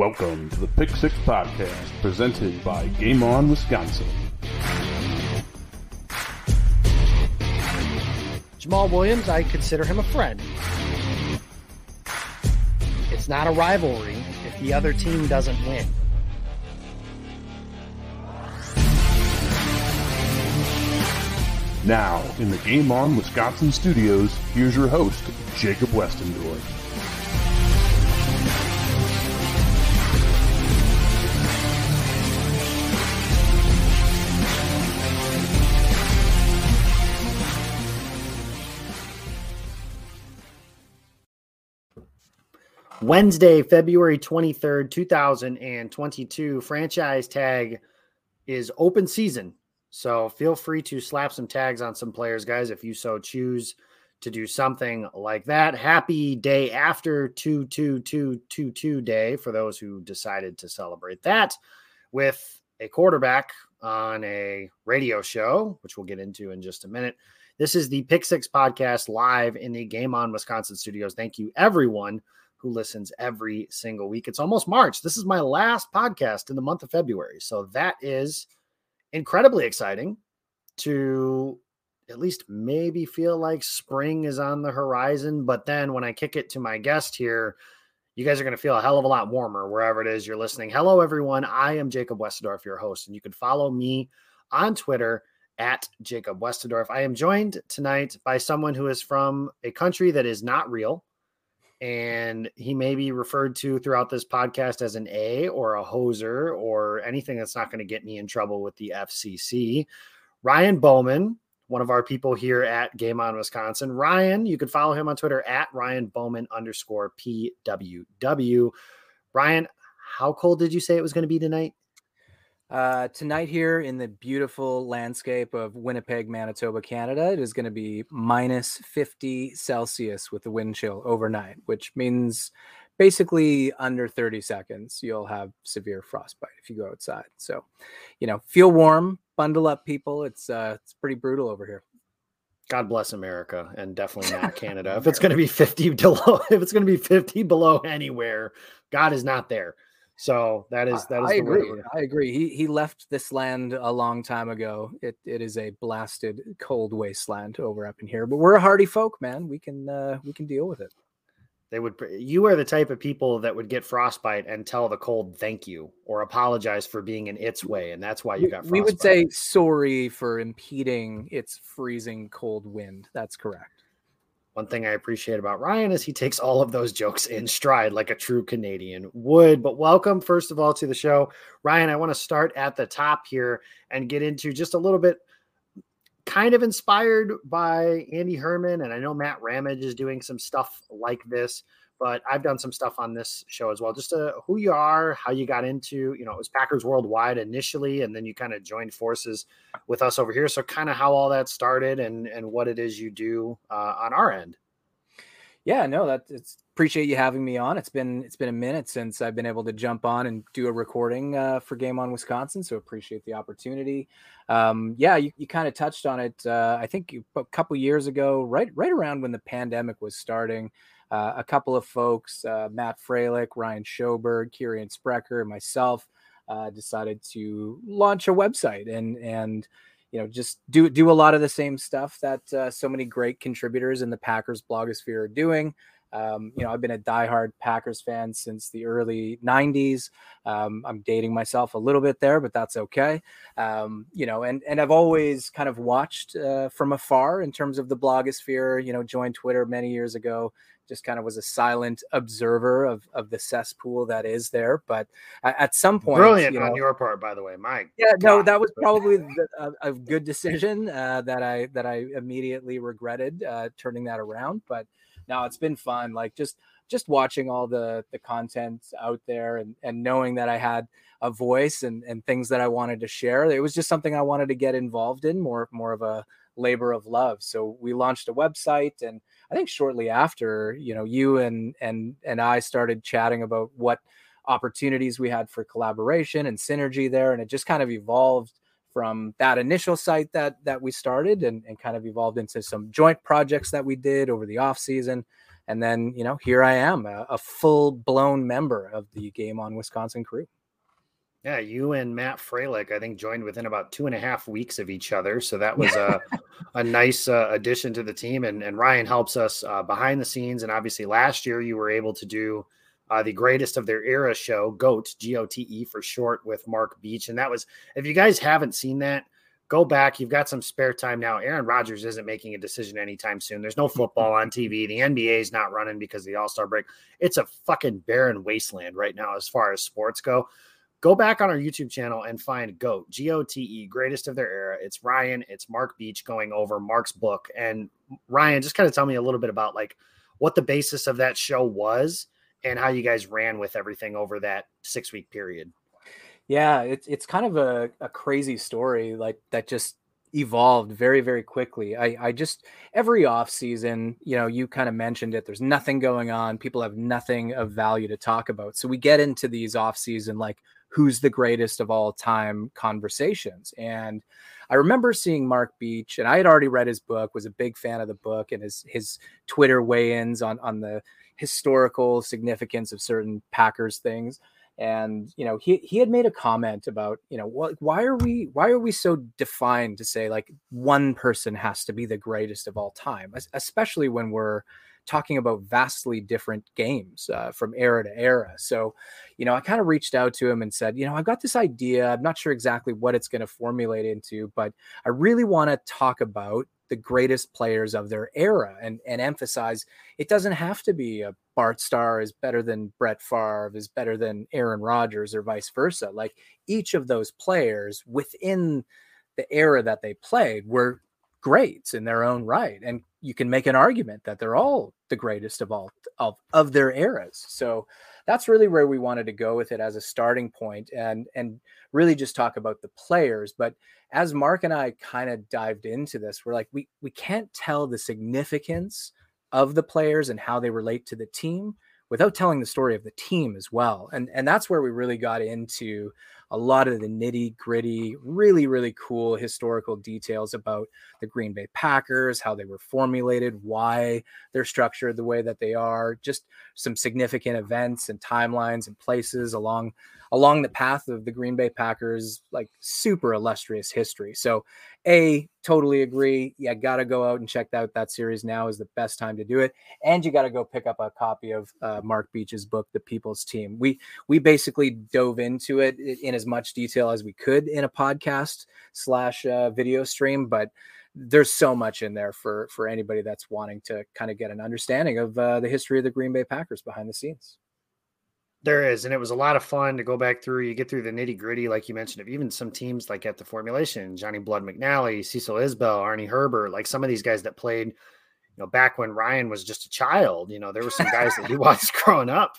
Welcome to the Pick Six Podcast, presented by Game On Wisconsin. Jamaal Williams, I consider him a friend. It's not a rivalry if the other team doesn't win. Now, in the Game On Wisconsin studios, here's your host, Jacob Westendorf. Wednesday, February 23rd, 2022. Franchise tag is open season. So feel free to slap some tags on some players, guys, if you so choose to do something like that. Happy day after 22222 day for those who decided to celebrate that with a quarterback on a radio show, which we'll get into in just a minute. This is the Pick Six podcast live in the Game On Wisconsin studios. Thank you, everyone who listens every single week. It's almost March. This is my last podcast in the month of February. So that is incredibly exciting to at least maybe feel like spring is on the horizon. But then when I kick it to my guest here, you guys are going to feel a hell of a lot warmer wherever it is you're listening. Hello, everyone. I am Jacob Westendorf, your host, and you can follow me on Twitter at Jacob Westendorf. I am joined tonight by someone who is from a country that is not real and he may be referred to throughout this podcast as an A or a hoser or anything that's not going to get me in trouble with the FCC. Ryan Bowman, one of our people here at Game On Wisconsin. Ryan, you can follow him on Twitter at Ryan Bowman underscore PWW. Ryan, how cold did you say it was going to be tonight? Uh, tonight, here in the beautiful landscape of Winnipeg, Manitoba, Canada, it is going to be minus 50 Celsius with the wind chill overnight, which means basically under 30 seconds, you'll have severe frostbite if you go outside. So, you know, feel warm, bundle up, people. It's uh, it's pretty brutal over here. God bless America and definitely not Canada. if it's going to be 50 below, if it's going to be 50 below anywhere, God is not there. So that is that is. I agree. I agree. He he left this land a long time ago. It it is a blasted cold wasteland over up in here. But we're a hardy folk, man. We can uh, we can deal with it. They would. You are the type of people that would get frostbite and tell the cold thank you or apologize for being in its way, and that's why you got. Frostbite. We would say sorry for impeding its freezing cold wind. That's correct. One thing I appreciate about Ryan is he takes all of those jokes in stride like a true Canadian would. But welcome, first of all, to the show. Ryan, I want to start at the top here and get into just a little bit kind of inspired by Andy Herman. And I know Matt Ramage is doing some stuff like this but I've done some stuff on this show as well. Just uh, who you are, how you got into, you know, it was Packers Worldwide initially, and then you kind of joined forces with us over here. So kind of how all that started and and what it is you do uh, on our end. Yeah, no, that it's appreciate you having me on. It's been it's been a minute since I've been able to jump on and do a recording uh, for Game on Wisconsin, so appreciate the opportunity. Um, yeah, you, you kind of touched on it. Uh, I think a couple years ago, right right around when the pandemic was starting uh, a couple of folks, uh, Matt Freilich, Ryan Schoberg, Kieran Sprecher, and myself, uh, decided to launch a website and and you know just do do a lot of the same stuff that uh, so many great contributors in the Packers blogosphere are doing. Um, you know, I've been a diehard Packers fan since the early 90s. Um, I'm dating myself a little bit there, but that's okay. Um, you know, and, and I've always kind of watched uh, from afar in terms of the blogosphere, you know, joined Twitter many years ago, just kind of was a silent observer of, of the cesspool that is there. But at some point, brilliant you know, on your part, by the way, Mike. Yeah, God. no, that was probably a, a, good decision uh, that I that I immediately regretted uh, turning that around. But now it's been fun, like just just watching all the the content out there and and knowing that I had a voice and and things that I wanted to share. It was just something I wanted to get involved in more more of a labor of love. So we launched a website and I think shortly after, you know, you and and and I started chatting about what opportunities we had for collaboration and synergy there and it just kind of evolved from that initial site that that we started and, and kind of evolved into some joint projects that we did over the off season and then you know here I am, a, a full blown member of the Game On Wisconsin crew. Yeah, you and Matt Froelich, I think, joined within about two and a half weeks of each other. So that was a, a nice uh, addition to the team. And, and Ryan helps us uh, behind the scenes. And obviously, last year you were able to do uh, the greatest of their era show, GOAT, G O T E for short, with Mark Beach. And that was, if you guys haven't seen that, go back. You've got some spare time now. Aaron Rodgers isn't making a decision anytime soon. There's no football on TV. The NBA is not running because of the All Star break. It's a fucking barren wasteland right now as far as sports go go back on our YouTube channel and find GOAT, G O T E, greatest of their era. It's Ryan, it's Mark Beach going over Mark's book. And Ryan, just kind of tell me a little bit about like what the basis of that show was and how you guys ran with everything over that six week period. Yeah, it's it's kind of a, a crazy story like that just evolved very very quickly i i just every off season you know you kind of mentioned it there's nothing going on people have nothing of value to talk about so we get into these off season like who's the greatest of all time conversations. And I remember seeing Mark Beach, and I had already read his book, was a big fan of the book and his his Twitter weigh-ins on on the historical significance of certain Packers things. And you know, he he had made a comment about you know what why are we why are we so defined to say like one person has to be the greatest of all time, especially when we're talking about vastly different games uh, from era to era. So, you know, I kind of reached out to him and said, you know, I've got this idea. I'm not sure exactly what it's going to formulate into, but I really want to talk about the greatest players of their era and, and emphasize it doesn't have to be a Bart Starr is better than Brett Favre is better than Aaron Rodgers or vice versa. Like each of those players within the era that they played were greats in their own right and you can make an argument that they're all the greatest of all of, of their eras. So that's really where we wanted to go with it as a starting point and and really just talk about the players but as mark and i kind of dived into this we're like we we can't tell the significance of the players and how they relate to the team without telling the story of the team as well and and that's where we really got into a lot of the nitty gritty, really, really cool historical details about the Green Bay Packers, how they were formulated, why they're structured the way that they are, just some significant events and timelines and places along along the path of the Green Bay Packers, like super illustrious history. So, A, totally agree. You got to go out and check out that series now is the best time to do it. And you got to go pick up a copy of uh, Mark Beach's book, The People's Team. We, we basically dove into it in as much detail as we could in a podcast slash uh, video stream, but there's so much in there for for anybody that's wanting to kind of get an understanding of uh, the history of the Green Bay Packers behind the scenes. There is, and it was a lot of fun to go back through. You get through the nitty gritty, like you mentioned, of even some teams like at the formulation, Johnny Blood McNally, Cecil Isbell, Arnie Herber, like some of these guys that played, you know, back when Ryan was just a child. You know, there were some guys that he watched growing up.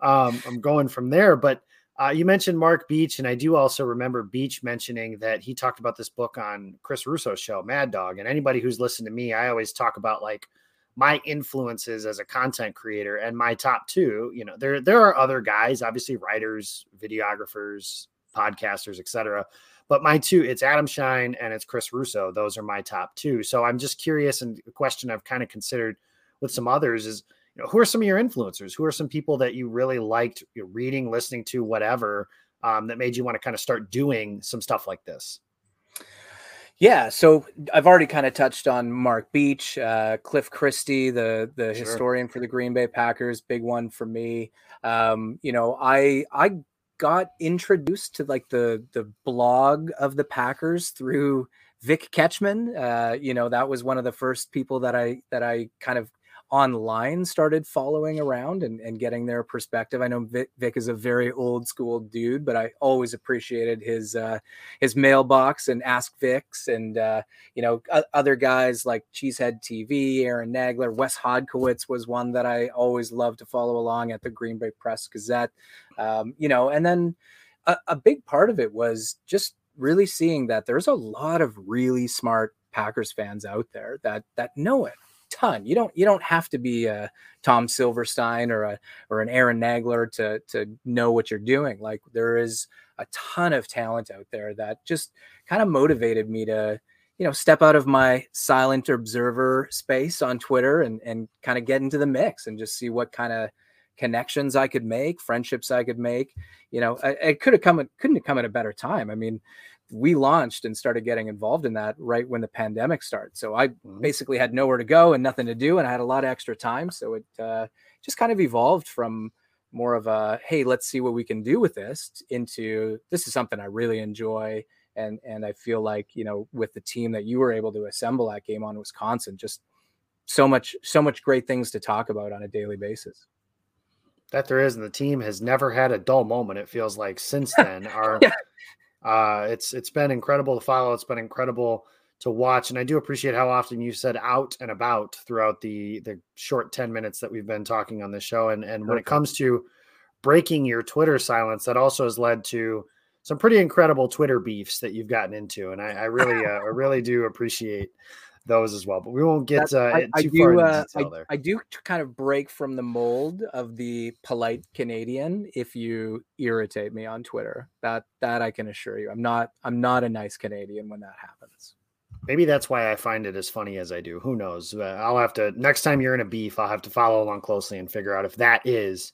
Um, I'm going from there, but uh, you mentioned Mark Beach, and I do also remember Beach mentioning that he talked about this book on Chris Russo's show, Mad Dog. And anybody who's listened to me, I always talk about like my influences as a content creator and my top two. You know there there are other guys obviously writers videographers podcasters etc but my two it's adam Schein and it's chris russo. Those are my top two. So i'm just curious and a question i've kind of considered with some others is you know who are some of your influencers who are some people that you really liked reading listening to whatever um, that made you want to kind of start doing some stuff like this yeah, so I've already kind of touched on Mark Beach, uh, Cliff Christl, the the sure. historian for the Green Bay Packers, big one for me. Um, you know, I I got introduced to like the the blog of the Packers through Vic Ketchman. Uh, you know, that was one of the first people that I that I kind of online started following around and, and getting their perspective. I know Vic, Vic, is a very old school dude, but I always appreciated his uh, his mailbox and Ask Vic's and uh, you know other guys like Cheesehead TV, Aaron Nagler, Wes Hodkiewicz was one that I always loved to follow along at the Green Bay Press Gazette. Um, you know, and then a, a big part of it was just really seeing that there's a lot of really smart Packers fans out there that that know it ton. You don't you don't have to be a Tom Silverstein or a or an Aaron Nagler to to know what you're doing. Like there is a ton of talent out there that just kind of motivated me to you know step out of my silent observer space on Twitter and and kind of get into the mix and just see what kind of connections I could make, friendships I could make. You know, it could have come couldn't have come at a better time. I mean, we launched and started getting involved in that right when the pandemic started. So I mm-hmm. basically had nowhere to go and nothing to do, and I had a lot of extra time. So it uh, just kind of evolved from more of a hey, let's see what we can do with this into this is something I really enjoy. And and I feel like you know with the team that you were able to assemble at Game On Wisconsin, just so much so much great things to talk about on a daily basis. That there is, and the team has never had a dull moment. It feels like since then. Our yeah. Uh, it's it's been incredible to follow. It's been incredible to watch, and I do appreciate how often you said out and about throughout the the short ten minutes that we've been talking on the show. And and when it comes to breaking your Twitter silence, that also has led to some pretty incredible Twitter beefs that you've gotten into, and I, I really uh, I really do appreciate those as well. But we won't get uh, I, I, too do, far into uh, detail I, there. I do kind of break from the mold of the polite Canadian if you irritate me on Twitter. That that I can assure you. I'm not I'm not a nice Canadian when that happens. Maybe that's why I find it as funny as I do. Who knows? Uh, I'll have to next time you're in a beef, I'll have to follow along closely and figure out if that is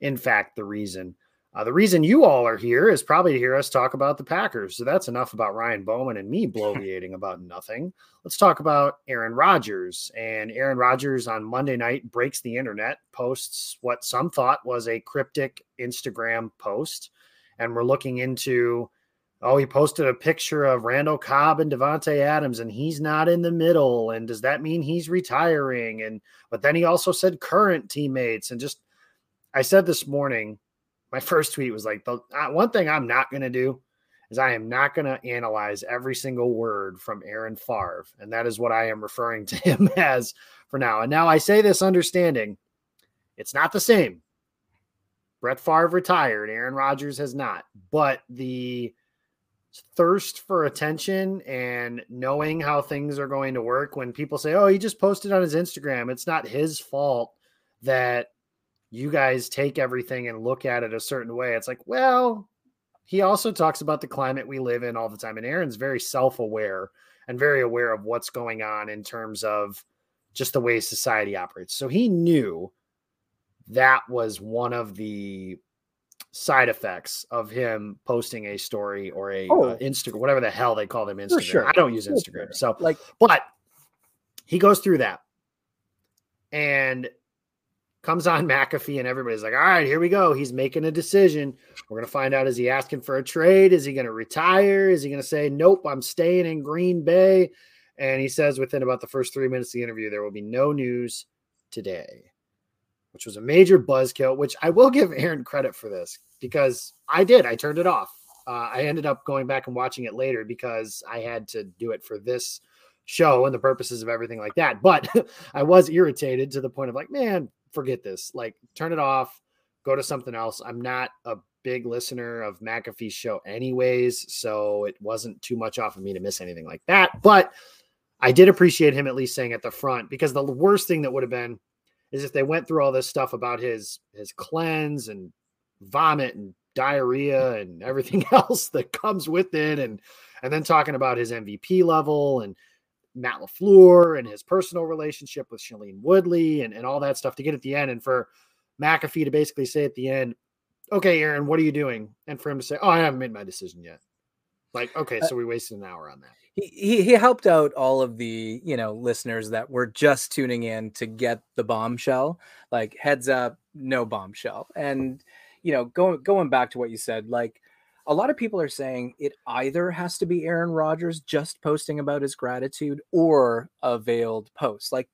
in fact the reason uh, the reason you all are here is probably to hear us talk about the Packers. So that's enough about Ryan Bowman and me bloviating about nothing. Let's talk about Aaron Rodgers. And Aaron Rodgers on Monday night breaks the internet, posts what some thought was a cryptic Instagram post. And we're looking into, oh, he posted a picture of Randall Cobb and Davante Adams, and he's not in the middle. And does that mean he's retiring? And but then he also said current teammates and just I said this morning my first tweet was like the uh, one thing I'm not going to do is I am not going to analyze every single word from Aaron Favre, and that is what I am referring to him as for now. And now I say this understanding it's not the same. Brett Favre retired, Aaron Rodgers has not, but the thirst for attention and knowing how things are going to work when people say, "Oh, he just posted on his Instagram." It's not his fault that you guys take everything and look at it a certain way. It's like, well, he also talks about the climate we live in all the time. And Aaron's very self aware and very aware of what's going on in terms of just the way society operates. So he knew that was one of the side effects of him posting a story or a oh, uh, Instagram, whatever the hell they call them Instagram. Sure. I don't use Instagram. So like, but he goes through that. And comes on McAfee, and everybody's like, all right, here we go. He's making a decision. We're going to find out is he asking for a trade? Is he going to retire? Is he going to say, nope, I'm staying in Green Bay? And he says within about the first three minutes of the interview, there will be no news today, which was a major buzzkill, which I will give Aaron credit for this because I did. I turned it off. Uh, I ended up going back and watching it later because I had to do it for this show and the purposes of everything like that. But I was irritated to the point of like, man, forget this. Like, turn it off, go to something else. I'm not a big listener of McAfee's show, anyways, so it wasn't too much off of me to miss anything like that. But I did appreciate him at least saying at the front because the worst thing that would have been is if they went through all this stuff about his his cleanse and vomit and diarrhea and everything else that comes with it and and then talking about his MVP level and Matt LaFleur and his personal relationship with Shailene Woodley and, and all that stuff to get at the end. And for McAfee to basically say at the end, okay, Aaron, what are you doing? And for him to say, oh, I haven't made my decision yet. Like, okay, uh, so we wasted an hour on that. He, he, he helped out all of the, you know, listeners that were just tuning in to get the bombshell, like heads up, no bombshell. And, you know, going, going back to what you said, like, a lot of people are saying it either has to be Aaron Rodgers just posting about his gratitude or a veiled post. Like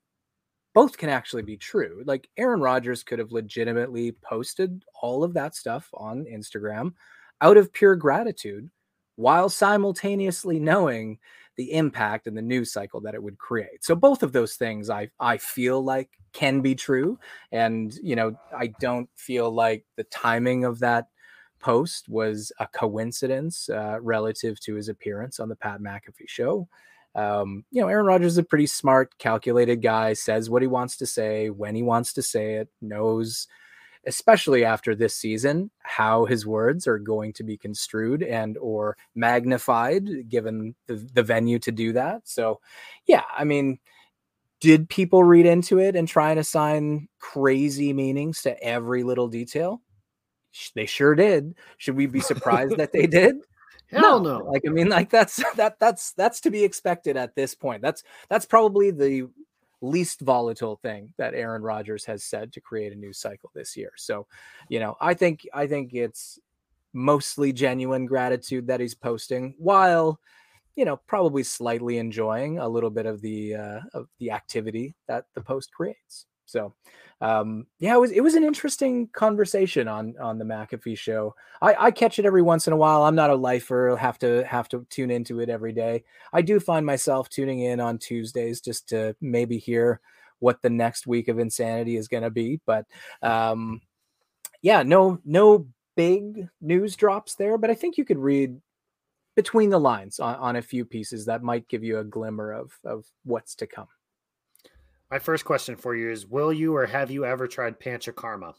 both can actually be true. Like Aaron Rodgers could have legitimately posted all of that stuff on Instagram out of pure gratitude while simultaneously knowing the impact and the news cycle that it would create. So both of those things I I feel like can be true and you know I don't feel like the timing of that post was a coincidence uh, relative to his appearance on the Pat McAfee show. Um, you know, Aaron Rodgers is a pretty smart, calculated guy, says what he wants to say when he wants to say it, knows especially after this season, how his words are going to be construed and or magnified given the, the venue to do that. So, yeah, I mean, did people read into it and try and assign crazy meanings to every little detail? They sure did. Should we be surprised that they did? Hell no. no. Like I mean, like that's that that's that's to be expected at this point. That's that's probably the least volatile thing that Aaron Rodgers has said to create a news cycle this year. So, you know, I think I think it's mostly genuine gratitude that he's posting while you know probably slightly enjoying a little bit of the uh, of the activity that the post creates so um, yeah, it was it was an interesting conversation on on the McAfee show. I, I catch it every once in a while. I'm not a lifer, have to have to tune into it every day. I do find myself tuning in on Tuesdays just to maybe hear what the next week of insanity is going to be. But um, yeah, no no big news drops there, but I think you could read between the lines on, on a few pieces that might give you a glimmer of of what's to come. My first question for you is Will you or have you ever tried Panchakarma?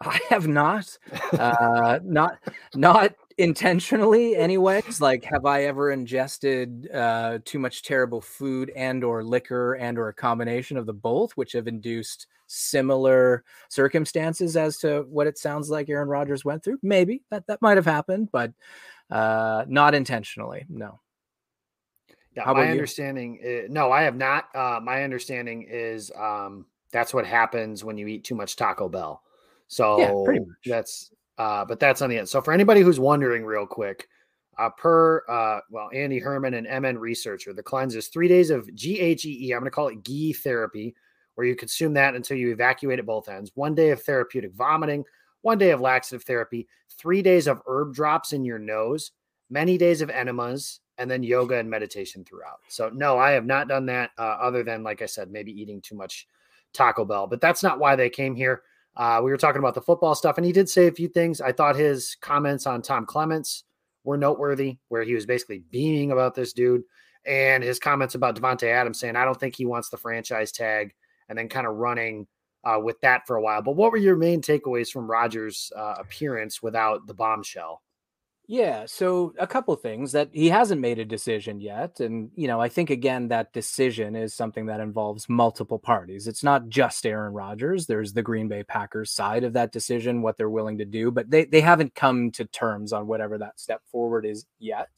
I have not. Uh, not not intentionally anyways like have i ever ingested uh, too much terrible food and or liquor and or a combination of the both which have induced similar circumstances as to what it sounds like aaron rodgers went through maybe that that might have happened but uh, not intentionally no yeah, my understanding is, no, I have not. Uh, my understanding is um, that's what happens when you eat too much Taco Bell. So yeah, that's uh, but that's on the end. So for anybody who's wondering, real quick, uh, per uh, well, Andy Herman, an MN researcher, the cleanse is three days of GHEE. I'm going to call it GHEE therapy, where you consume that until you evacuate at both ends. One day of therapeutic vomiting, one day of laxative therapy, three days of herb drops in your nose, many days of enemas, and then yoga and meditation throughout. So no, I have not done that uh, other than like I said, maybe eating too much Taco Bell, but that's not why they came here. Uh, we were talking about the football stuff, and he did say a few things. I thought his comments on Tom Clements were noteworthy, where he was basically beaming about this dude, and his comments about Davante Adams saying, "I don't think he wants the franchise tag," and then kind of running uh, with that for a while. But what were your main takeaways from Rodgers' uh, appearance without the bombshell? Yeah, so a couple things that he hasn't made a decision yet. And, you know, I think again, that decision is something that involves multiple parties. It's not just Aaron Rodgers. There's the Green Bay Packers side of that decision, what they're willing to do, but they, they haven't come to terms on whatever that step forward is yet.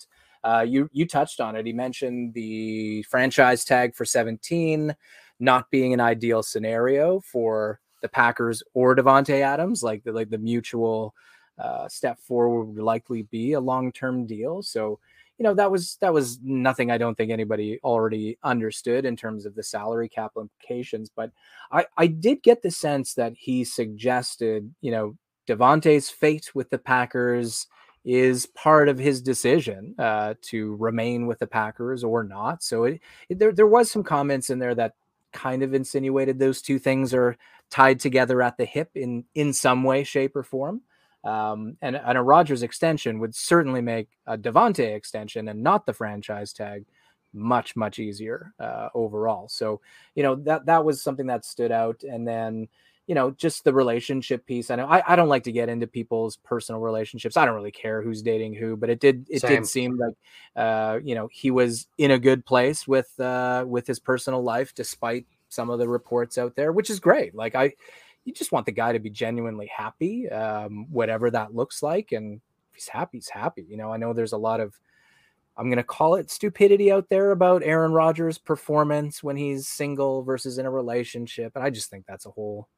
Uh, you you touched on it. He mentioned the franchise tag for 17 not being an ideal scenario for the Packers or Davante Adams, like the like the mutual uh, step forward would likely be a long-term deal. So, you know, that was that was nothing I don't think anybody already understood in terms of the salary cap implications. But I, I did get the sense that he suggested, you know, Davante's fate with the Packers is part of his decision uh, to remain with the Packers or not. So it, it, there there was some comments in there that kind of insinuated those two things are tied together at the hip in in some way, shape, or form. Um, and, and a Rodgers extension would certainly make a Davante extension and not the franchise tag much much easier uh, overall. So you know that that was something that stood out. And then you know just the relationship piece. I know I, I don't like to get into people's personal relationships. I don't really care who's dating who, but it did it Same. did seem like uh, you know he was in a good place with uh, with his personal life despite some of the reports out there, which is great. Like I you just want the guy to be genuinely happy, um, whatever that looks like. And if he's happy, he's happy. You know, I know there's a lot of, I'm going to call it stupidity out there about Aaron Rodgers' performance when he's single versus in a relationship. And I just think that's a whole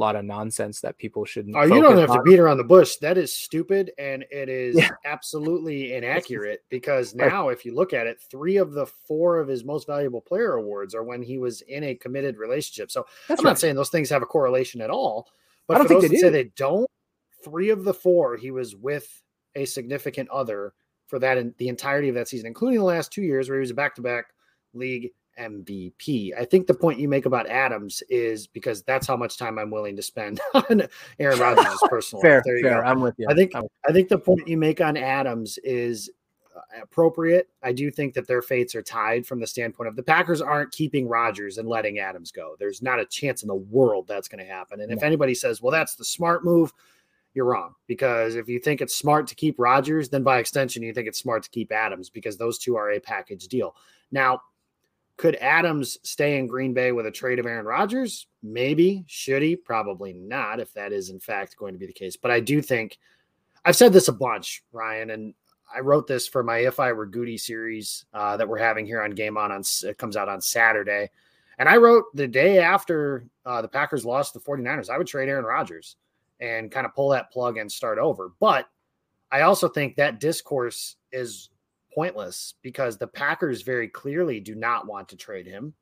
lot of nonsense that people shouldn't. Oh, you don't have on. to beat around the bush. That is stupid and it is yeah. absolutely inaccurate because now, if you look at it, three of the four of his most valuable player awards are when he was in a committed relationship. So That's I'm right. not saying those things have a correlation at all, but I don't think they say they don't, three of the four he was with a significant other for that in the entirety of that season, including the last two years where he was a back to back league MVP. I think the point you make about Adams is because that's how much time I'm willing to spend on Aaron Rodgers' personal. fair, there fair. Go. I'm with you. I think I think the point you make on Adams is uh, appropriate. I do think that their fates are tied from the standpoint of the Packers aren't keeping Rodgers and letting Adams go. There's not a chance in the world that's going to happen. And if anybody says, well, that's the smart move, you're wrong. Because if you think it's smart to keep Rodgers, then by extension, you think it's smart to keep Adams because those two are a package deal. Now, could Adams stay in Green Bay with a trade of Aaron Rodgers? Maybe. Should he? Probably not, if that is in fact going to be the case. But I do think I've said this a bunch, Ryan, and I wrote this for my If I Were Goody series uh, that we're having here on Game On. On it comes out on Saturday, and I wrote the day after uh, the Packers lost the 49ers, I would trade Aaron Rodgers and kind of pull that plug and start over. But I also think that discourse is pointless because the Packers very clearly do not want to trade him,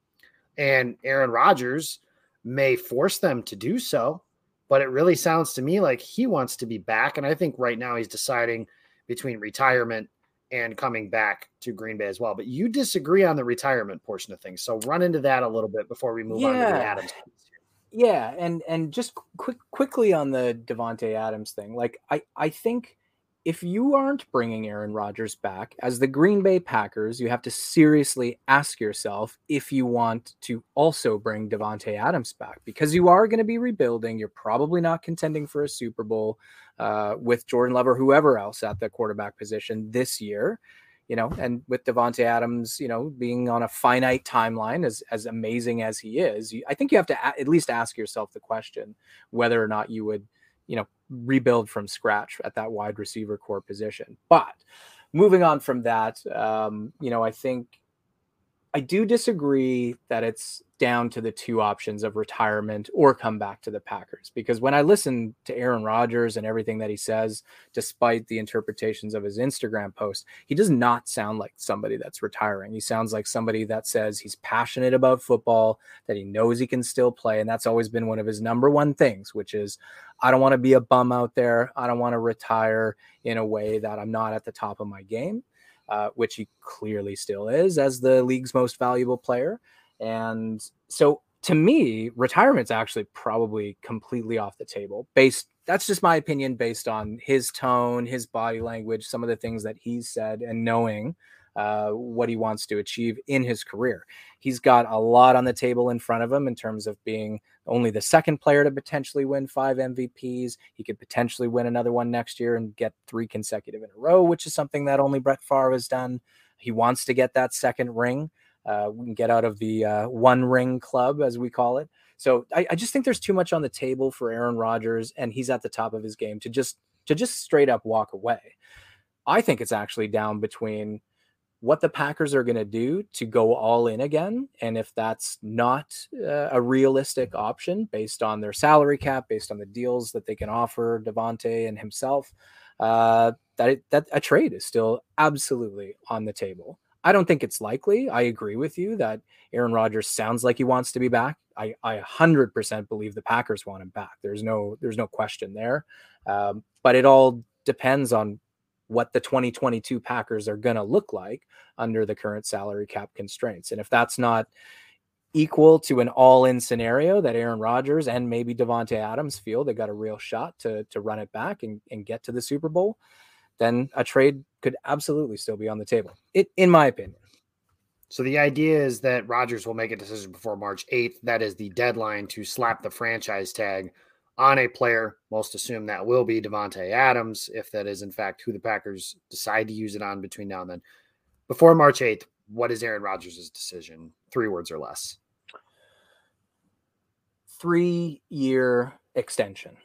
and Aaron Rodgers may force them to do so. But it really sounds to me like he wants to be back, and I think right now he's deciding between retirement and coming back to Green Bay as well. But you disagree on the retirement portion of things. So run into that a little bit before we move yeah. on to the Adams. Yeah, and and just quick quickly on the Davante Adams thing. Like I I think if you aren't bringing Aaron Rodgers back as the Green Bay Packers, you have to seriously ask yourself if you want to also bring Davante Adams back because you are going to be rebuilding. You're probably not contending for a Super Bowl uh, with Jordan Love or whoever else at the quarterback position this year. You know, and with Davante Adams, you know, being on a finite timeline as as amazing as he is, you, I think you have to a- at least ask yourself the question whether or not you would you know, rebuild from scratch at that wide receiver core position. But moving on from that, um, you know, I think I do disagree that it's down to the two options of retirement or come back to the Packers. Because when I listen to Aaron Rodgers and everything that he says, despite the interpretations of his Instagram post, he does not sound like somebody that's retiring. He sounds like somebody that says he's passionate about football, that he knows he can still play. And that's always been one of his number one things, which is I don't want to be a bum out there. I don't want to retire in a way that I'm not at the top of my game. Uh, which he clearly still is as the league's most valuable player. And so to me, retirement's actually probably completely off the table. Based that's just my opinion based on his tone, his body language, some of the things that he's said, and knowing uh, what he wants to achieve in his career. He's got a lot on the table in front of him in terms of being only the second player to potentially win five MVPs. He could potentially win another one next year and get three consecutive in a row, which is something that only Brett Favre has done. He wants to get that second ring uh, we can get out of the uh, one ring club, as we call it. So I, I, just think there's too much on the table for Aaron Rodgers, and he's at the top of his game to just to just straight up walk away. I think it's actually down between what the Packers are going to do to go all in again, and if that's not uh, a realistic option based on their salary cap, based on the deals that they can offer Davante and himself, uh, that it, that a trade is still absolutely on the table. I don't think it's likely. I agree with you that Aaron Rodgers sounds like he wants to be back. I, I 100% believe the Packers want him back. There's no there's no question there. Um, but it all depends on what the 2022 Packers are going to look like under the current salary cap constraints. And if that's not equal to an all-in scenario that Aaron Rodgers and maybe Davante Adams feel they got a real shot to to run it back and, and get to the Super Bowl, then a trade could absolutely still be on the table, it, in my opinion. So the idea is that Rodgers will make a decision before March 8th. That is the deadline to slap the franchise tag on a player. Most assume that will be Davante Adams, if that is in fact who the Packers decide to use it on between now and then. Before March 8th, what is Aaron Rodgers' decision? Three words or less. Three year extension.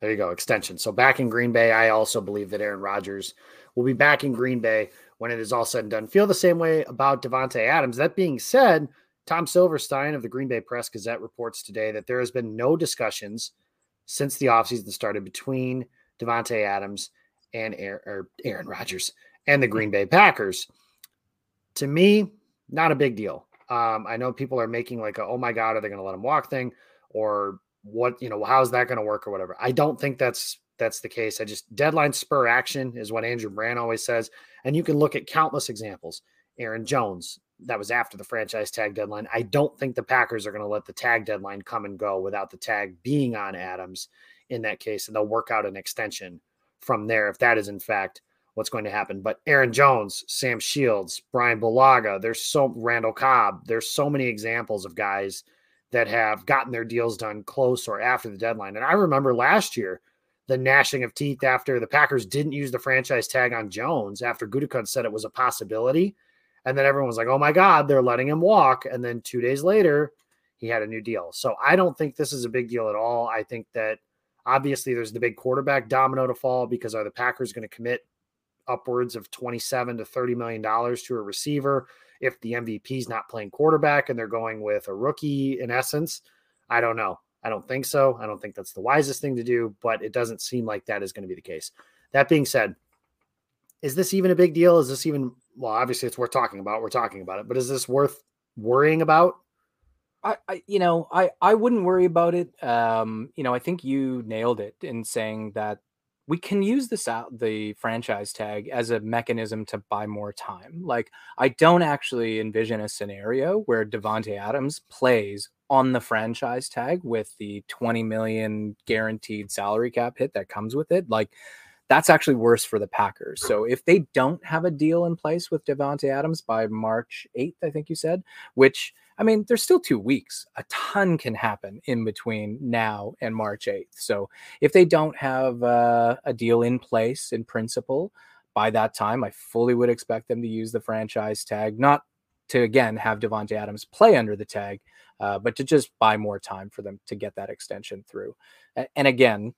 There you go, extension. So back in Green Bay, I also believe that Aaron Rodgers will be back in Green Bay when it is all said and done. Feel the same way about Davante Adams. That being said, Tom Silverstein of the Green Bay Press Gazette reports today that there has been no discussions since the offseason started between Davante Adams and Aaron, Aaron Rodgers and the Green Bay Packers. To me, not a big deal. Um, I know people are making like a "oh my god, are they going to let him walk?" thing, or what you know how's that going to work or whatever i don't think that's that's the case i just deadline spur action is what andrew Brandt always says and you can look at countless examples aaron jones that was after the franchise tag deadline i don't think the packers are going to let the tag deadline come and go without the tag being on adams in that case and they'll work out an extension from there if that is in fact what's going to happen. But Aaron Jones, Sam Shields, Brian Bulaga, there's so Randall Cobb, there's so many examples of guys that have gotten their deals done close or after the deadline. And I remember last year the gnashing of teeth after the Packers didn't use the franchise tag on Jones after Gutekunst said it was a possibility. And then everyone was like, oh my God, they're letting him walk. And then two days later, he had a new deal. So I don't think this is a big deal at all. I think that obviously there's the big quarterback domino to fall because are the Packers going to commit upwards of 27 to 30 million dollars to a receiver if the MVP is not playing quarterback and they're going with a rookie in essence? I don't know. I don't think so. I don't think that's the wisest thing to do, but it doesn't seem like that is going to be the case. That being said, is this even a big deal? Is this even well, obviously it's worth talking about. We're talking about it, but is this worth worrying about? I, I, you know, I, I wouldn't worry about it. Um, you know, I think you nailed it in saying that we can use this out the franchise tag as a mechanism to buy more time. Like, I don't actually envision a scenario where Davante Adams plays on the franchise tag with the 20 million guaranteed salary cap hit that comes with it. Like, that's actually worse for the Packers. So if they don't have a deal in place with Davante Adams by March 8th, I think you said, which I mean, there's still two weeks. A ton can happen in between now and March 8th. So if they don't have uh, a deal in place in principle by that time, I fully would expect them to use the franchise tag, not to again have Davante Adams play under the tag, uh, but to just buy more time for them to get that extension through. And again,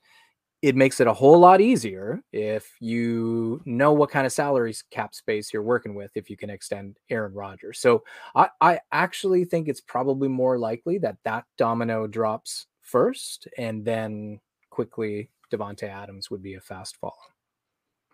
it makes it a whole lot easier if you know what kind of salaries cap space you're working with if you can extend Aaron Rodgers. So I, I actually think it's probably more likely that that domino drops first and then quickly Davante Adams would be a fast fall.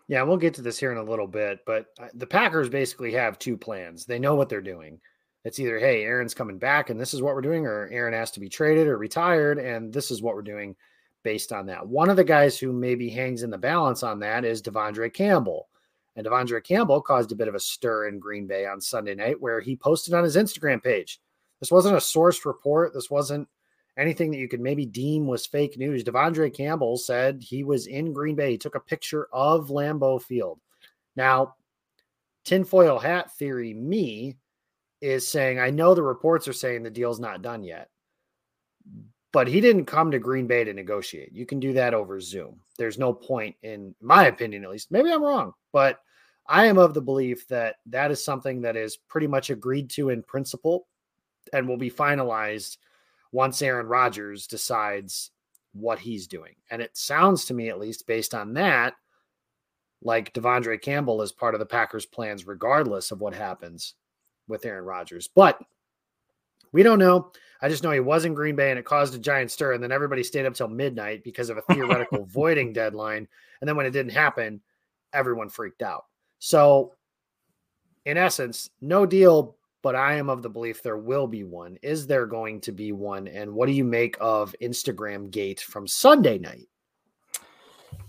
Yeah, we'll get to this here in a little bit, but uh, the Packers basically have two plans. They know what they're doing. It's either, hey, Aaron's coming back and this is what we're doing, or Aaron has to be traded or retired and this is what we're doing based on that. One of the guys who maybe hangs in the balance on that is De'Vondre Campbell. And De'Vondre Campbell caused a bit of a stir in Green Bay on Sunday night where he posted on his Instagram page. This wasn't a sourced report. This wasn't anything that you could maybe deem was fake news. De'Vondre Campbell said he was in Green Bay. He took a picture of Lambeau Field. Now, tinfoil hat theory, me, is saying I know the reports are saying the deal's not done yet but he didn't come to Green Bay to negotiate. You can do that over Zoom. There's no point, in my opinion, at least. Maybe I'm wrong, but I am of the belief that that is something that is pretty much agreed to in principle and will be finalized once Aaron Rodgers decides what he's doing. And it sounds to me, at least based on that, like De'Vondre Campbell is part of the Packers' plans, regardless of what happens with Aaron Rodgers. But we don't know. I just know he was in Green Bay and it caused a giant stir. And then everybody stayed up till midnight because of a theoretical voiding deadline. And then when it didn't happen, everyone freaked out. So, in essence, no deal, but I am of the belief there will be one. Is there going to be one? And what do you make of Instagram Gate from Sunday night?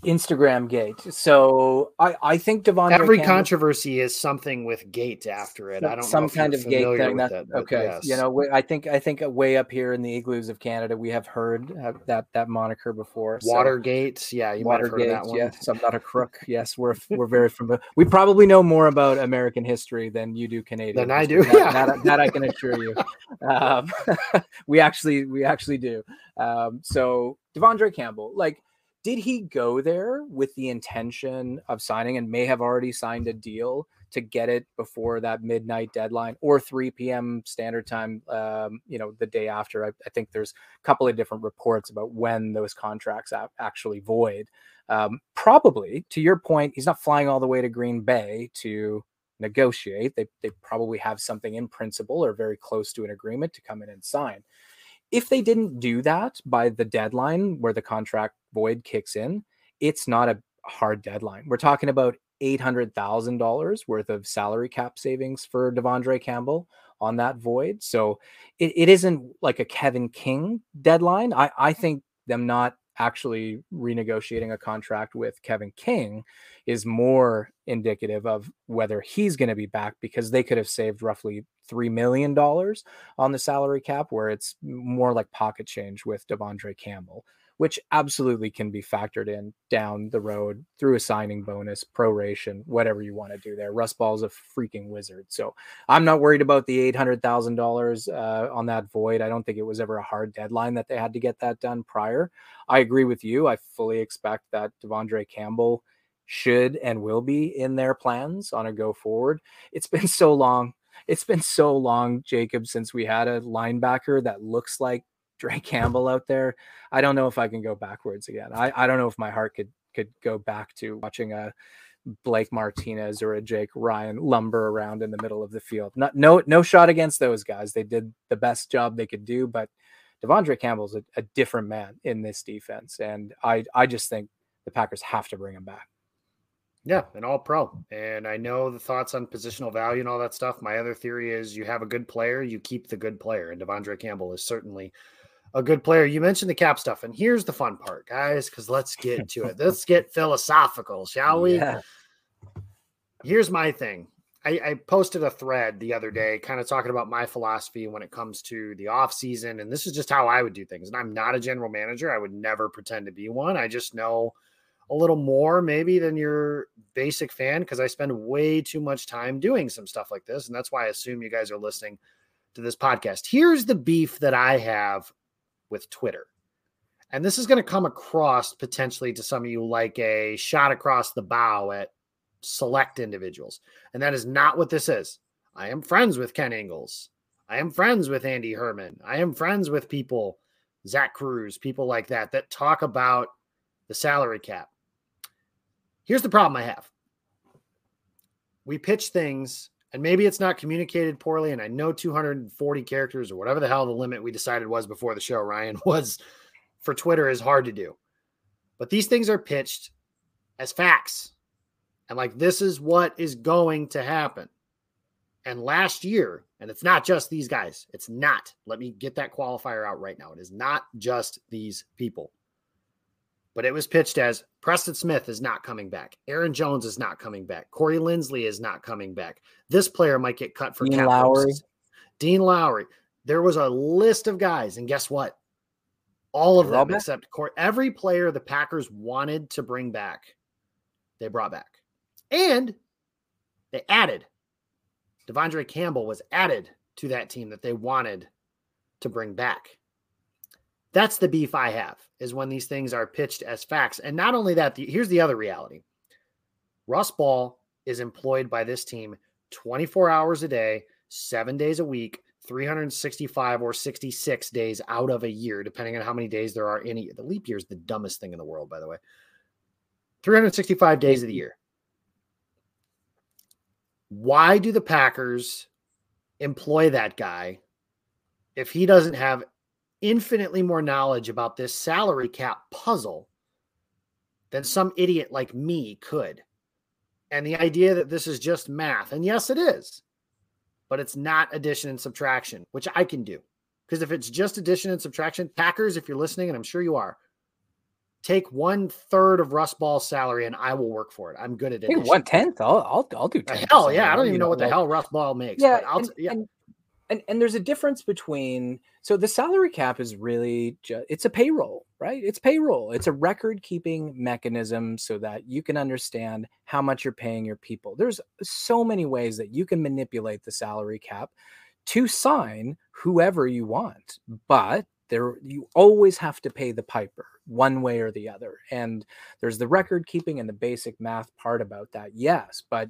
Instagram gate. So I, I think De'Vondre Campbell, controversy is something with gate after it. I don't know some kind of gate thing. That, that okay, yes. you know, I think I think way up here in the igloos of Canada, we have heard that that moniker before. So. Watergate, yeah, you Watergate, that one. Yes, I'm not a crook. Yes, we're we're very familiar. We probably know more about American history than you do Canadian. Than I do. That, yeah, that, that, I can assure you. Um, we actually we actually do. Um, so De'Vondre Campbell, like did he go there with the intention of signing and may have already signed a deal to get it before that midnight deadline or 3 p.m. standard time, um, you know, the day after? I, I, think there's a couple of different reports about when those contracts actually void. Um, probably, to your point, he's not flying all the way to Green Bay to negotiate. They, they probably have something in principle or very close to an agreement to come in and sign if they didn't do that by the deadline where the contract void kicks in, it's not a hard deadline. We're talking about $800,000 worth of salary cap savings for De'Vondre Campbell on that void. So it, it isn't like a Kevin King deadline. I, I think them not actually renegotiating a contract with Kevin King is more indicative of whether he's going to be back because they could have saved roughly $3 million on the salary cap, where it's more like pocket change with De'Vondre Campbell which absolutely can be factored in down the road through a signing bonus, proration, whatever you want to do there. Russ Ball's a freaking wizard. So I'm not worried about the $800,000 uh, on that void. I don't think it was ever a hard deadline that they had to get that done prior. I agree with you. I fully expect that De'Vondre Campbell should and will be in their plans on a go forward. It's been so long. It's been so long, Jacob, since we had a linebacker that looks like Dre Campbell out there. I don't know if I can go backwards again. I, I don't know if my heart could could go back to watching a Blake Martinez or a Jake Ryan lumber around in the middle of the field. Not no no shot against those guys. They did the best job they could do, but De'Vondre Campbell's a, a different man in this defense, and I I just think the Packers have to bring him back. Yeah, an all pro. And I know the thoughts on positional value and all that stuff. My other theory is you have a good player, you keep the good player. And De'Vondre Campbell is certainly a good player. You mentioned the cap stuff, and here's the fun part, guys, because let's get to it. Let's get philosophical, shall we? Yeah. Here's my thing. I, I, posted a thread the other day, kind of talking about my philosophy when it comes to the off season, and this is just how I would do things. And I'm not a general manager. I would never pretend to be one. I just know a little more maybe than your basic fan because I spend way too much time doing some stuff like this, and that's why I assume you guys are listening to this podcast. Here's the beef that I have with Twitter. And this is going to come across potentially to some of you like a shot across the bow at select individuals. And that is not what this is. I am friends with Ken Ingalls. I am friends with Andy Herman. I am friends with people, Zach Cruz, people like that, that talk about the salary cap. Here's the problem I have. We pitch things and maybe it's not communicated poorly. And I know 240 characters or whatever the hell the limit we decided was before the show, Ryan, was for Twitter is hard to do. But these things are pitched as facts. And like, this is what is going to happen. And last year, and it's not just these guys, it's not. Let me get that qualifier out right now. It is not just these people but it was pitched as Preston Smith is not coming back. Aaron Jones is not coming back. Corey Linsley is not coming back. This player might get cut for Dean Lowry. Dean Lowry. There was a list of guys, and guess what? All of them except Corey. Every player the Packers wanted to bring back, they brought back. And they added. De'Vondre Campbell was added to that team that they wanted to bring back. That's the beef I have is when these things are pitched as facts. And not only that, the, here's the other reality Russ Ball is employed by this team 24 hours a day, seven days a week, 365 or 66 days out of a year, depending on how many days there are in a, the leap year is the dumbest thing in the world, by the way. 365 days of the year. Why do the Packers employ that guy if he doesn't have infinitely more knowledge about this salary cap puzzle than some idiot like me could. And the idea that this is just math, and yes, it is, but it's not addition and subtraction, which I can do. Because if it's just addition and subtraction, Packers, if you're listening, and I'm sure you are, take one third of Russ Ball's salary and I will work for it. I'm good at it. One tenth. I'll, I'll I'll do. Uh, hell yeah! I don't even know what the hell Russ Ball makes. Yeah, and, yeah. And, and and there's a difference between so the salary cap is really it's a payroll right? It's payroll. It's a record keeping mechanism so that you can understand how much you're paying your people. There's so many ways that you can manipulate the salary cap to sign whoever you want but there you always have to pay the piper one way or the other and there's the record keeping and the basic math part about that yes but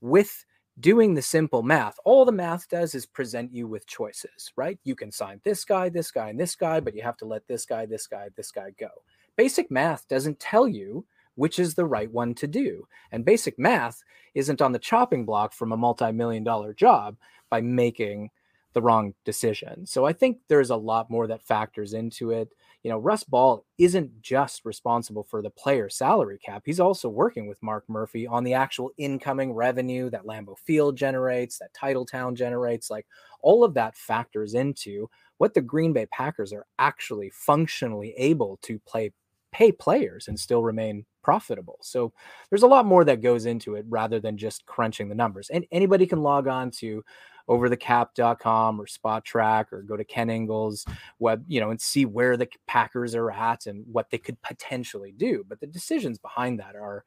with doing the simple math, all the math does is present you with choices, right? You can sign this guy, this guy, and this guy, but you have to let this guy, this guy, this guy go. Basic math doesn't tell you which is the right one to do. And basic math isn't on the chopping block from a multi million dollar job by making the wrong decision. So I think there's a lot more that factors into it you know, Russ Ball isn't just responsible for the player salary cap. He's also working with Mark Murphy on the actual incoming revenue that Lambeau Field generates, that Titletown generates. Like all of that factors into what the Green Bay Packers are actually functionally able to play pay players and still remain profitable. So there's a lot more that goes into it rather than just crunching the numbers. And anybody can log on to overthecap.com or Spotrac or go to Ken Ingalls web, you know, and see where the Packers are at and what they could potentially do. But the decisions behind that are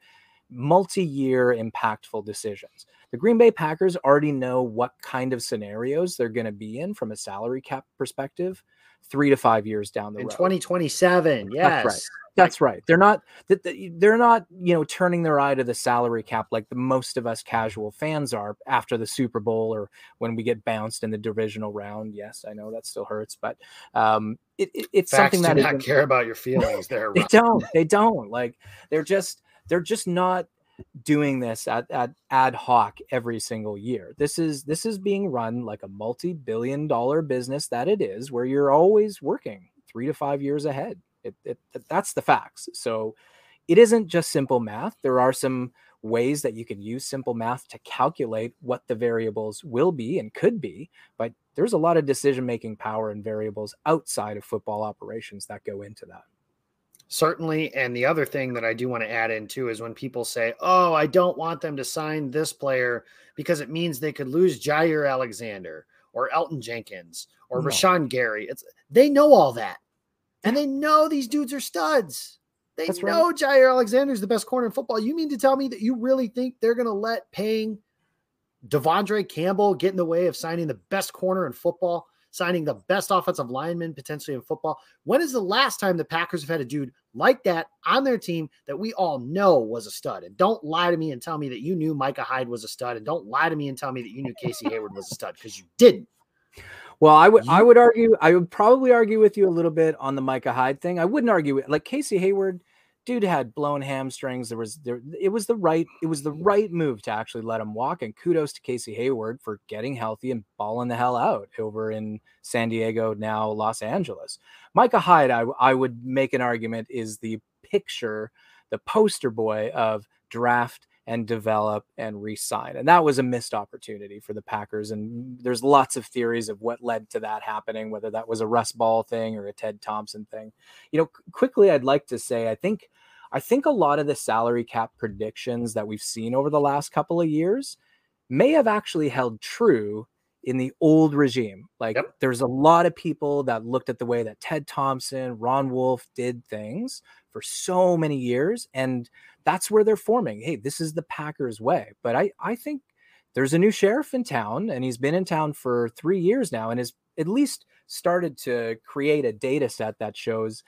multi-year impactful decisions. The Green Bay Packers already know what kind of scenarios they're going to be in from a salary cap perspective 3 to 5 years down the road. in road. 2027. Yes. That's right. That's right. They're not they're not, you know, turning their eye to the salary cap like the most of us casual fans are after the Super Bowl or when we get bounced in the divisional round. Yes, I know that still hurts, but um it, it, it's Facts something that do not care about your feelings there. they don't. They don't. Like they're just they're just not doing this at, at ad hoc every single year. This is this is being run like a multi-billion dollar business that it is where you're always working 3 to 5 years ahead. It, it that's the facts. So it isn't just simple math. There are some ways that you can use simple math to calculate what the variables will be and could be, but there's a lot of decision making power and variables outside of football operations that go into that. Certainly. And the other thing that I do want to add in too is when people say, Oh, I don't want them to sign this player because it means they could lose Jaire Alexander or Elgton Jenkins or No. Rashan Gary. It's they know all that. And they know these dudes are studs. They That's right. know Jaire Alexander is the best corner in football. You mean to tell me that you really think they're going to let paying De'Vondre Campbell get in the way of signing the best corner in football, signing the best offensive lineman potentially in football? When is the last time the Packers have had a dude like that on their team that we all know was a stud? And don't lie to me and tell me that you knew Micah Hyde was a stud. And don't lie to me and tell me that you knew Casey Hayward was a stud because you didn't. Well, I would I would argue I would probably argue with you a little bit on the Micah Hyde thing. I wouldn't argue with like Casey Hayward, dude had blown hamstrings. There was there it was the right it was the right move to actually let him walk. And kudos to Casey Hayward for getting healthy and balling the hell out over in San Diego, now Los Angeles. Micah Hyde, I I would make an argument is the picture, the poster boy of draft and develop and re-sign. And that was a missed opportunity for the Packers. And there's lots of theories of what led to that happening, whether that was a Russ Ball thing or a Ted Thompson thing. You know, quickly, I'd like to say I think I think a lot of the salary cap predictions that we've seen over the last couple of years may have actually held true in the old regime. Like Yep. there's a lot of people that looked at the way that Ted Thompson, Ron Wolf did things for so many years and that's where they're forming. Hey, this is the Packers way. But I I think there's a new sheriff in town and he's been in town for 3 years now and has at least started to create a data set that shows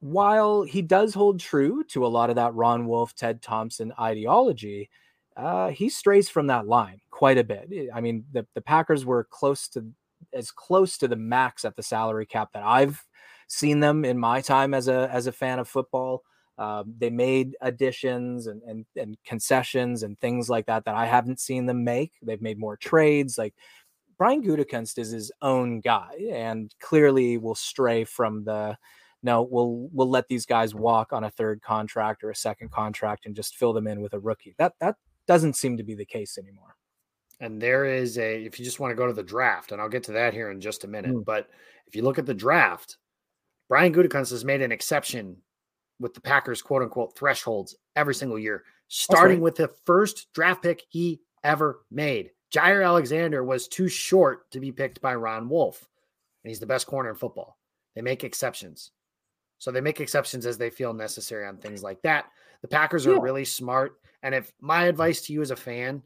while he does hold true to a lot of that Ron Wolf, Ted Thompson ideology, uh, he strays from that line quite a bit. I mean, the, the Packers were close to as close to the max at the salary cap that I've seen them in my time as a as a fan of football. Um, they made additions and, and and concessions and things like that that I haven't seen them make. They've made more trades. Like Brian Gutekunst is his own guy and clearly will stray from the no, we'll we'll let these guys walk on a third contract or a second contract and just fill them in with a rookie. That that doesn't seem to be the case anymore. And there is a, if you just want to go to the draft, and I'll get to that here in just a minute. Mm. But if you look at the draft, Brian Gutekunst has made an exception with the Packers, quote unquote, thresholds every single year, starting right. with the first draft pick he ever made. Jaire Alexander was too short to be picked by Ron Wolf, and he's the best corner in football. They make exceptions. So they make exceptions as they feel necessary on things like that. The Packers are Yeah. really smart. And if my advice to you as a fan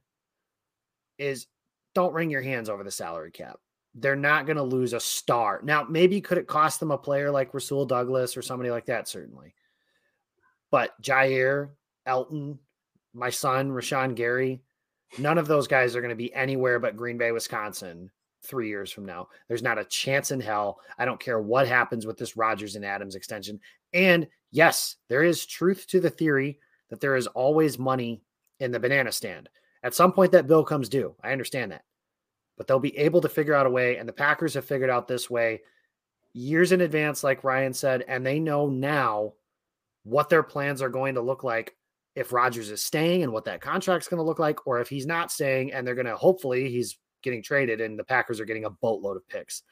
is don't wring your hands over the salary cap. They're not going to lose a star. Now, maybe could it cost them a player like Rasul Douglas or somebody like that? Certainly. But Jaire, Elton, my son, Rashan Gary, none of those guys are going to be anywhere but Green Bay, Wisconsin three years from now. There's not a chance in hell. I don't care what happens with this Rodgers and Adams extension. And yes, there is truth to the theory that there is always money in the banana stand. At some point, that bill comes due. I understand that. But they'll be able to figure out a way. And the Packers have figured out this way years in advance, like Ryan said. And they know now what their plans are going to look like if Rodgers is staying and what that contract's going to look like, or if he's not staying and they're going to hopefully he's getting traded and the Packers are getting a boatload of picks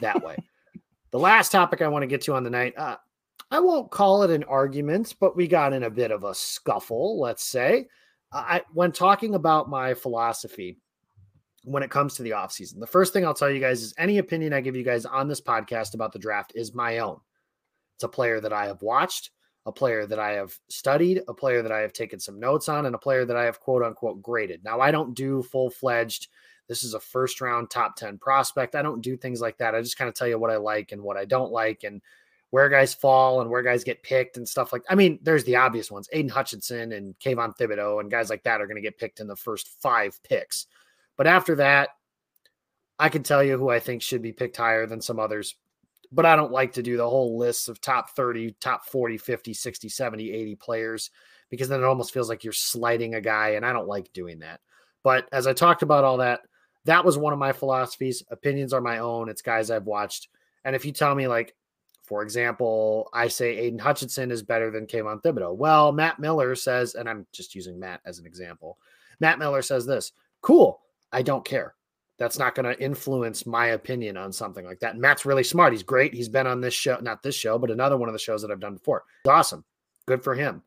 that way. the last topic I want to get to on the night, uh, I won't call it an argument, but we got in a bit of a scuffle, let's say. I when talking about my philosophy when it comes to the offseason. The first thing I'll tell you guys is any opinion I give you guys on this podcast about the draft is my own. It's a player that I have watched, a player that I have studied, a player that I have taken some notes on, and a player that I have quote unquote graded. Now, I don't do full fledged, this is a first round top 10 prospect. I don't do things like that. I just kind of tell you what I like and what I don't like and where guys fall and where guys get picked and stuff like I mean, there's the obvious ones. Aidan Hutchinson and Kayvon Thibodeaux and guys like that are going to get picked in the first five picks. But after that, I can tell you who I think should be picked higher than some others. But I don't like to do the whole list of top 30, top 40, 50, 60, 70, 80 players because then it almost feels like you're slighting a guy. And I don't like doing that. But as I talked about all that, that was one of my philosophies. Opinions are my own. It's guys I've watched. And if you tell me, like, for example, I say Aidan Hutchinson is better than Kayvon Thibodeaux. Well, Matt Miller says, and I'm just using Matt as an example. Matt Miller says this cool. I don't care. That's not going to influence my opinion on something like that. And Matt's really smart. He's great. He's been on this show, not this show, but another one of the shows that I've done before. He's awesome. Good for him.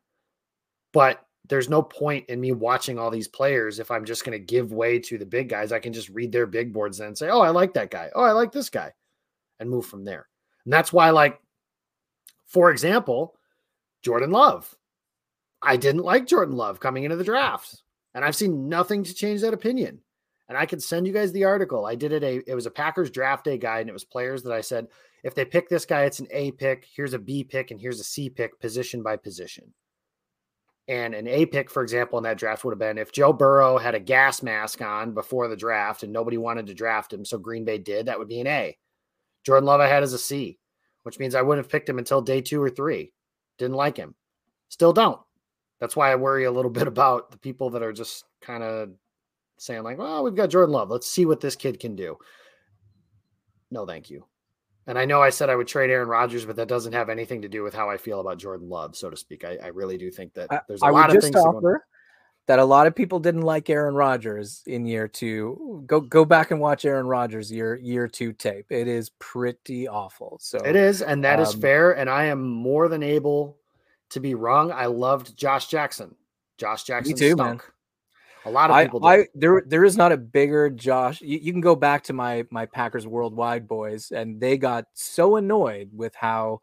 But there's no point in me watching all these players if I'm just going to give way to the big guys. I can just read their big boards and say, oh, I like that guy. Oh, I like this guy and move from there. And that's why, like, for example, Jordan Love. I didn't like Jordan Love coming into the draft. And I've seen nothing to change that opinion and I can send you guys the article. I did it a it was a Packers draft day guide, and it was players that I said if they pick this guy, it's an A pick. Here's a B pick, and here's a C pick, position by position. And an A pick, for example, in that draft would have been if Joe Burrow had a gas mask on before the draft and nobody wanted to draft him, so Green Bay did, that would be an A. Jordan Love I had as a C, which means I wouldn't have picked him until day two or three. Didn't like him. Still don't. That's why I worry a little bit about the people that are just kind of saying like, "Well, we've got Jordan Love. Let's see what this kid can do." No, thank you. And I know I said I would trade Aaron Rodgers, but that doesn't have anything to do with how I feel about Jordan Love, so to speak. I, I really do think that there's a I lot of things Offer that a lot of people didn't like Aaron Rodgers in year two. Go go back and watch Aaron Rodgers year year two tape. It is pretty awful. So it is, and that um, is fair. And I am more than able to be wrong. I loved Josh Jackson. Josh Jackson too, stunk. Man. A lot of people. I, I, there there is not a bigger Josh. You, you, can go back to my my Packers Worldwide boys, and they got so annoyed with how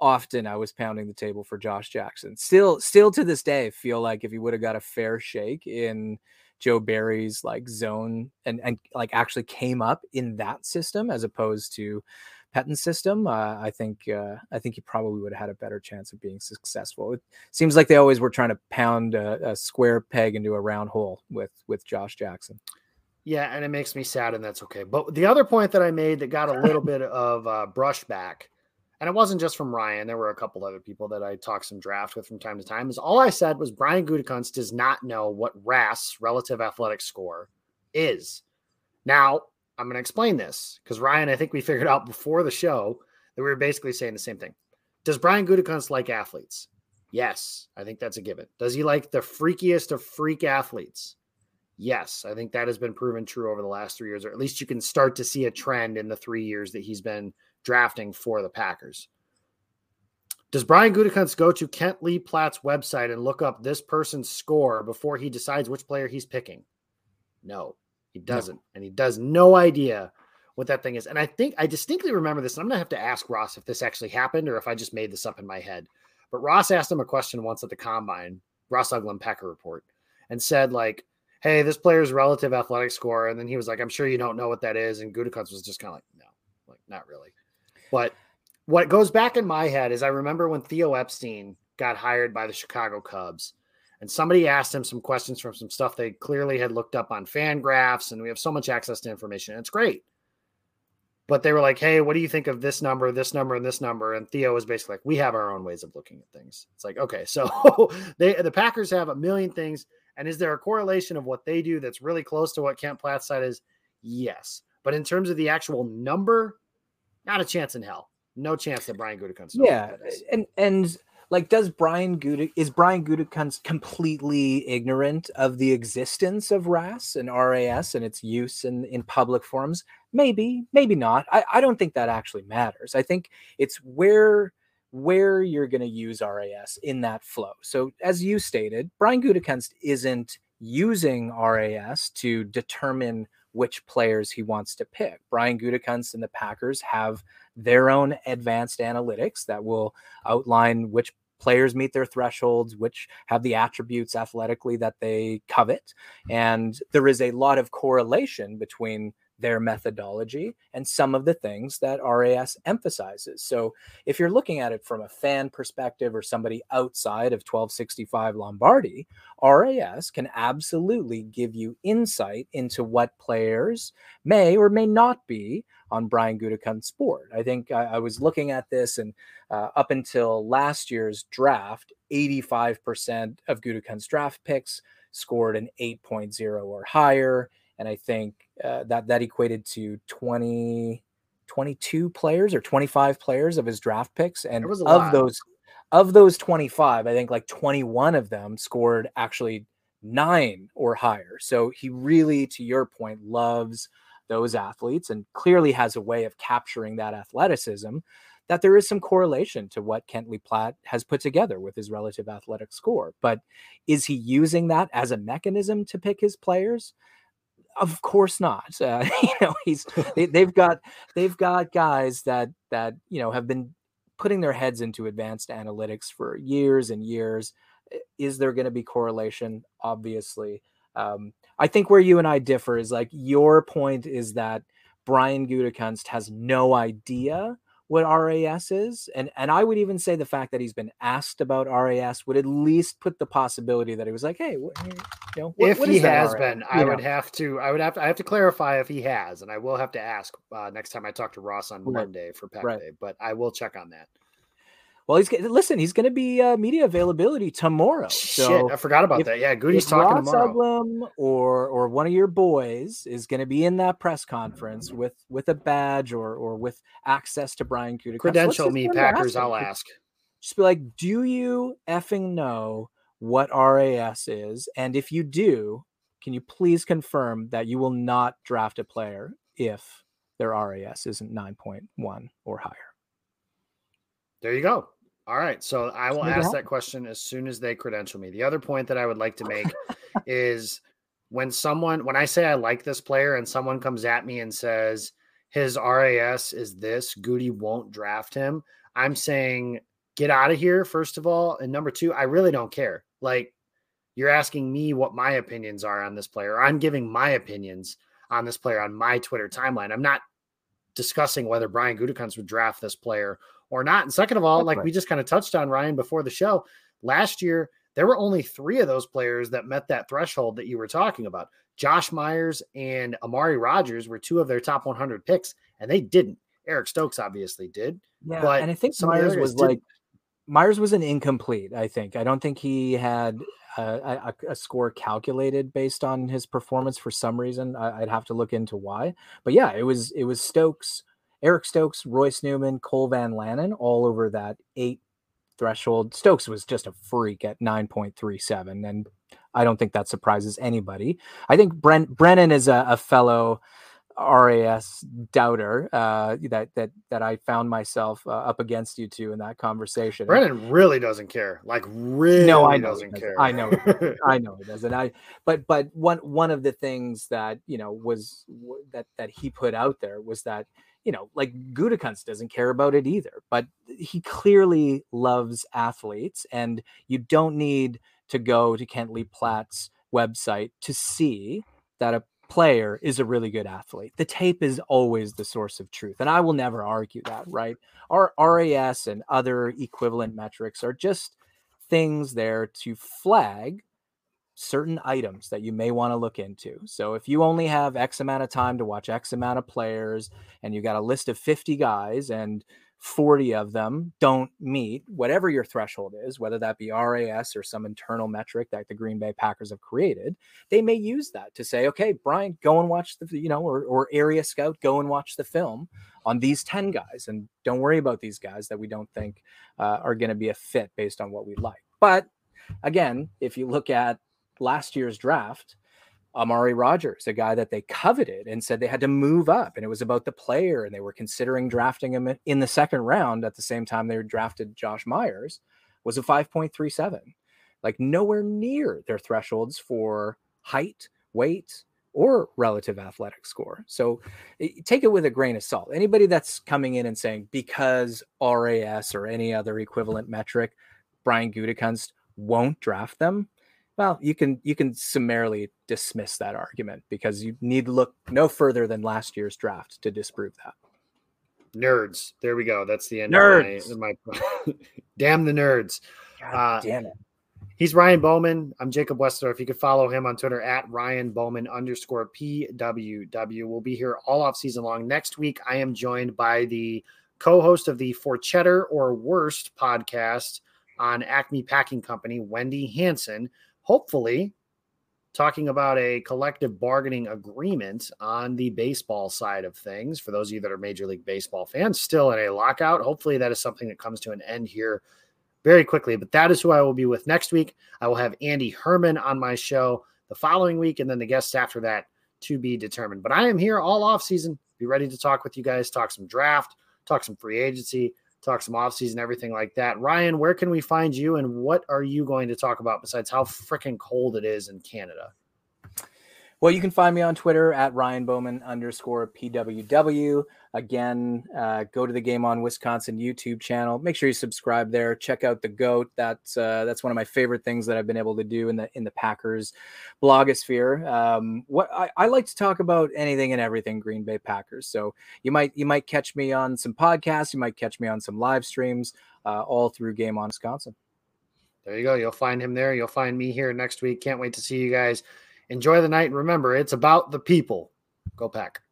often I was pounding the table for Josh Jackson. Still, still to this day, feel like if he would have got a fair shake in Joe Barry's like zone and and like actually came up in that system as opposed to Pettine's system, uh, I think uh, I think he probably would have had a better chance of being successful. It seems like they always were trying to pound a, a square peg into a round hole with with Josh Jackson. Yeah, and it makes me sad, and that's okay. But the other point that I made that got a little bit of uh, brushback, and it wasn't just from Ryan. There were a couple other people that I talked some draft with from time to time. Is all I said was Brian Gutekunst does not know what RAS relative athletic score is. Now I'm going to explain this because Ryan, I think we figured out before the show that we were basically saying the same thing. Does Brian Gutekunst like athletes? Yes, I think that's a given. Does he like the freakiest of freak athletes? Yes, I think that has been proven true over the last three years, or at least you can start to see a trend in the three years that he's been drafting for the Packers. Does Brian Gutekunst go to Kent Lee Platte's website and look up this person's score before he decides which player he's picking? No. He doesn't, no. and he does no idea what that thing is. And I think I distinctly remember this. I'm gonna have to ask Ross if this actually happened or if I just made this up in my head. But Ross asked him a question once at the combine, Ross Uglem Packer report, and said like, "Hey, this player's relative athletic score," and then he was like, "I'm sure you don't know what that is," and Gutekunst was just kind of like, "No, like not really." But what goes back in my head is I remember when Theo Epstein got hired by the Chicago Cubs and somebody asked him some questions from some stuff they clearly had looked up on Fangraphs, and we have so much access to information. It's great. But they were like, hey, what do you think of this number, this number, and this number? And Theo was basically like, we have our own ways of looking at things. It's like, okay, so they the Packers have a million things. And is there a correlation of what they do that's really close to what Kent Platte said is? Yes. But in terms of the actual number, not a chance in hell. No chance that Brian Gutekunst. Yeah, and and like does Brian Guda is Brian Gutekunst completely ignorant of the existence of RAS and RAS and its use in in public forums? Maybe, maybe not. I, I don't think that actually matters. I think it's where where you're going to use RAS in that flow. So as you stated, Brian Gutekunst isn't using RAS to determine which players he wants to pick. Brian Gutekunst and the Packers have their own advanced analytics that will outline which players meet their thresholds, which have the attributes athletically that they covet. Mm-hmm. And there is a lot of correlation between their methodology and some of the things that RAS emphasizes. So, if you're looking at it from a fan perspective or somebody outside of 1265 Lombardi, RAS can absolutely give you insight into what players may or may not be on Brian Gutekunst's board. I think I, I was looking at this, and uh, up until last year's draft, 85% of Gutekunst's draft picks scored an 8.0 or higher. And I think uh, that that equated to 20, 22 players or 25 players of his draft picks. And of lot. those, of those 25, I think like 21 of them scored actually nine or higher. So he really, to your point, loves those athletes and clearly has a way of capturing that athleticism that there is some correlation to what Kent Lee Platte has put together with his relative athletic score. But is he using that as a mechanism to pick his players? Of course not. Uh, you know, he's they, they've got they've got guys that that you know have been putting their heads into advanced analytics for years and years. Is there going to be correlation? Obviously, um, I think where you and I differ is like your point is that Brian Gutekunst has no idea what RAS is, and and I would even say the fact that he's been asked about RAS would at least put the possibility that he was like, hey, what, you know, what, if what he has been, I would have to, I would have to, I have to clarify if he has, and I will have to ask uh, next time I talk to Ross on right. Monday for Pack right. Day, but I will check on that. Well, he's listen. He's going to be uh, media availability tomorrow. So Shit, I forgot about if, that. Yeah, Goody's talking Ross tomorrow. Uglem or or one of your boys is going to be in that press conference with with a badge or or with access to Brian Gutekunst. Credential me, Packers. I'll ask. Just be like, do you effing know what RAS is? And if you do, can you please confirm that you will not draft a player if their RAS isn't nine point one or higher? There you go. All right. So I will ask that question as soon as they credential me. The other point that I would like to make is when someone, when I say I like this player and someone comes at me and says his RAS is this, Goody won't draft him, I'm saying get out of here, first of all. And number two, I really don't care. Like, you're asking me what my opinions are on this player. I'm giving my opinions on this player on my Twitter timeline. I'm not discussing whether Brian Gutekunst would draft this player or not. And second of all, That's like right. we just kind of touched on Ryan before the show, last year there were only three of those players that met that threshold that you were talking about. Josh Myers and Amari Rodgers were two of their top 100 picks, and they didn't. Eric Stokes obviously did. Yeah, but and I think Myers was didn't. like Myers was an incomplete. I think I don't think he had a, a, a, score calculated based on his performance for some reason. I, would have to look into why. But yeah, it was it was Stokes, Eric Stokes, Royce Newman, Cole Van Lanen, all over that eight threshold. Stokes was just a freak at 9.37. And I don't think that surprises anybody. I think Brent, Brennan is a, a fellow RAS doubter uh, that that that I found myself uh, up against you two in that conversation. Brennan really doesn't care. Like really, no, I know doesn't care. I know, I know he doesn't. I but but one one of the things that you know was that that he put out there was that you know, like Gutekunst doesn't care about it either, but he clearly loves athletes, and you don't need to go to Kent Lee Platte's website to see that a player is a really good athlete. The tape is always the source of truth, and I will never argue that, right? Our RAS and other equivalent metrics are just things there to flag certain items that you may want to look into. So if you only have X amount of time to watch X amount of players and you got a list of 50 guys and 40 of them don't meet whatever your threshold is, whether that be RAS or some internal metric that the Green Bay Packers have created, they may use that to say, okay, Brian, go and watch the, you know, or, or area scout, go and watch the film on these 10 guys. And don't worry about these guys that we don't think uh, are going to be a fit based on what we like. But again, if you look at last year's draft, Amari Rodgers, a guy that they coveted and said they had to move up, and it was about the player, and they were considering drafting him in the second round at the same time they drafted Josh Myers, was a 5.37. Like nowhere near their thresholds for height, weight, or relative athletic score. So take it with a grain of salt. Anybody that's coming in and saying because RAS or any other equivalent metric, Brian Gutekunst won't draft them, well, you can you can summarily dismiss that argument because you need to look no further than last year's draft to disprove that. Nerds. There we go. That's the end nerds. of my, my damn the nerds. God uh, damn it. He's Ryan Bowman. I'm Jacob Westendorf. You could follow him on Twitter at Ryan Bowman underscore PWW. We'll be here all off season long. Next week, I am joined by the co-host of the For Cheddar or Worst podcast on Acme Packing Company, Wendy Hanson. Hopefully, talking about a collective bargaining agreement on the baseball side of things. For those of you that are Major League Baseball fans, still in a lockout. Hopefully, that is something that comes to an end here very quickly. But that is who I will be with next week. I will have Andy Herman on my show the following week, and then the guests after that to be determined. But I am here all off season. Be ready to talk with you guys, talk some draft, talk some free agency, talk some off season, everything like that. Ryan, where can we find you, and what are you going to talk about besides how freaking cold it is in Canada? Well, you can find me on Twitter at Ryan Bowman underscore PWW. Again, uh, go to the Game on Wisconsin YouTube channel. Make sure you subscribe there. Check out the Goat. That's uh, that's one of my favorite things that I've been able to do in the in the Packers blogosphere. Um, what I, I like to talk about anything and everything Green Bay Packers. So you might you might catch me on some podcasts. You might catch me on some live streams, uh, all through Game on Wisconsin. There you go. You'll find him there. You'll find me here next week. Can't wait to see you guys enjoy the night. And remember, it's about the people. Go pack.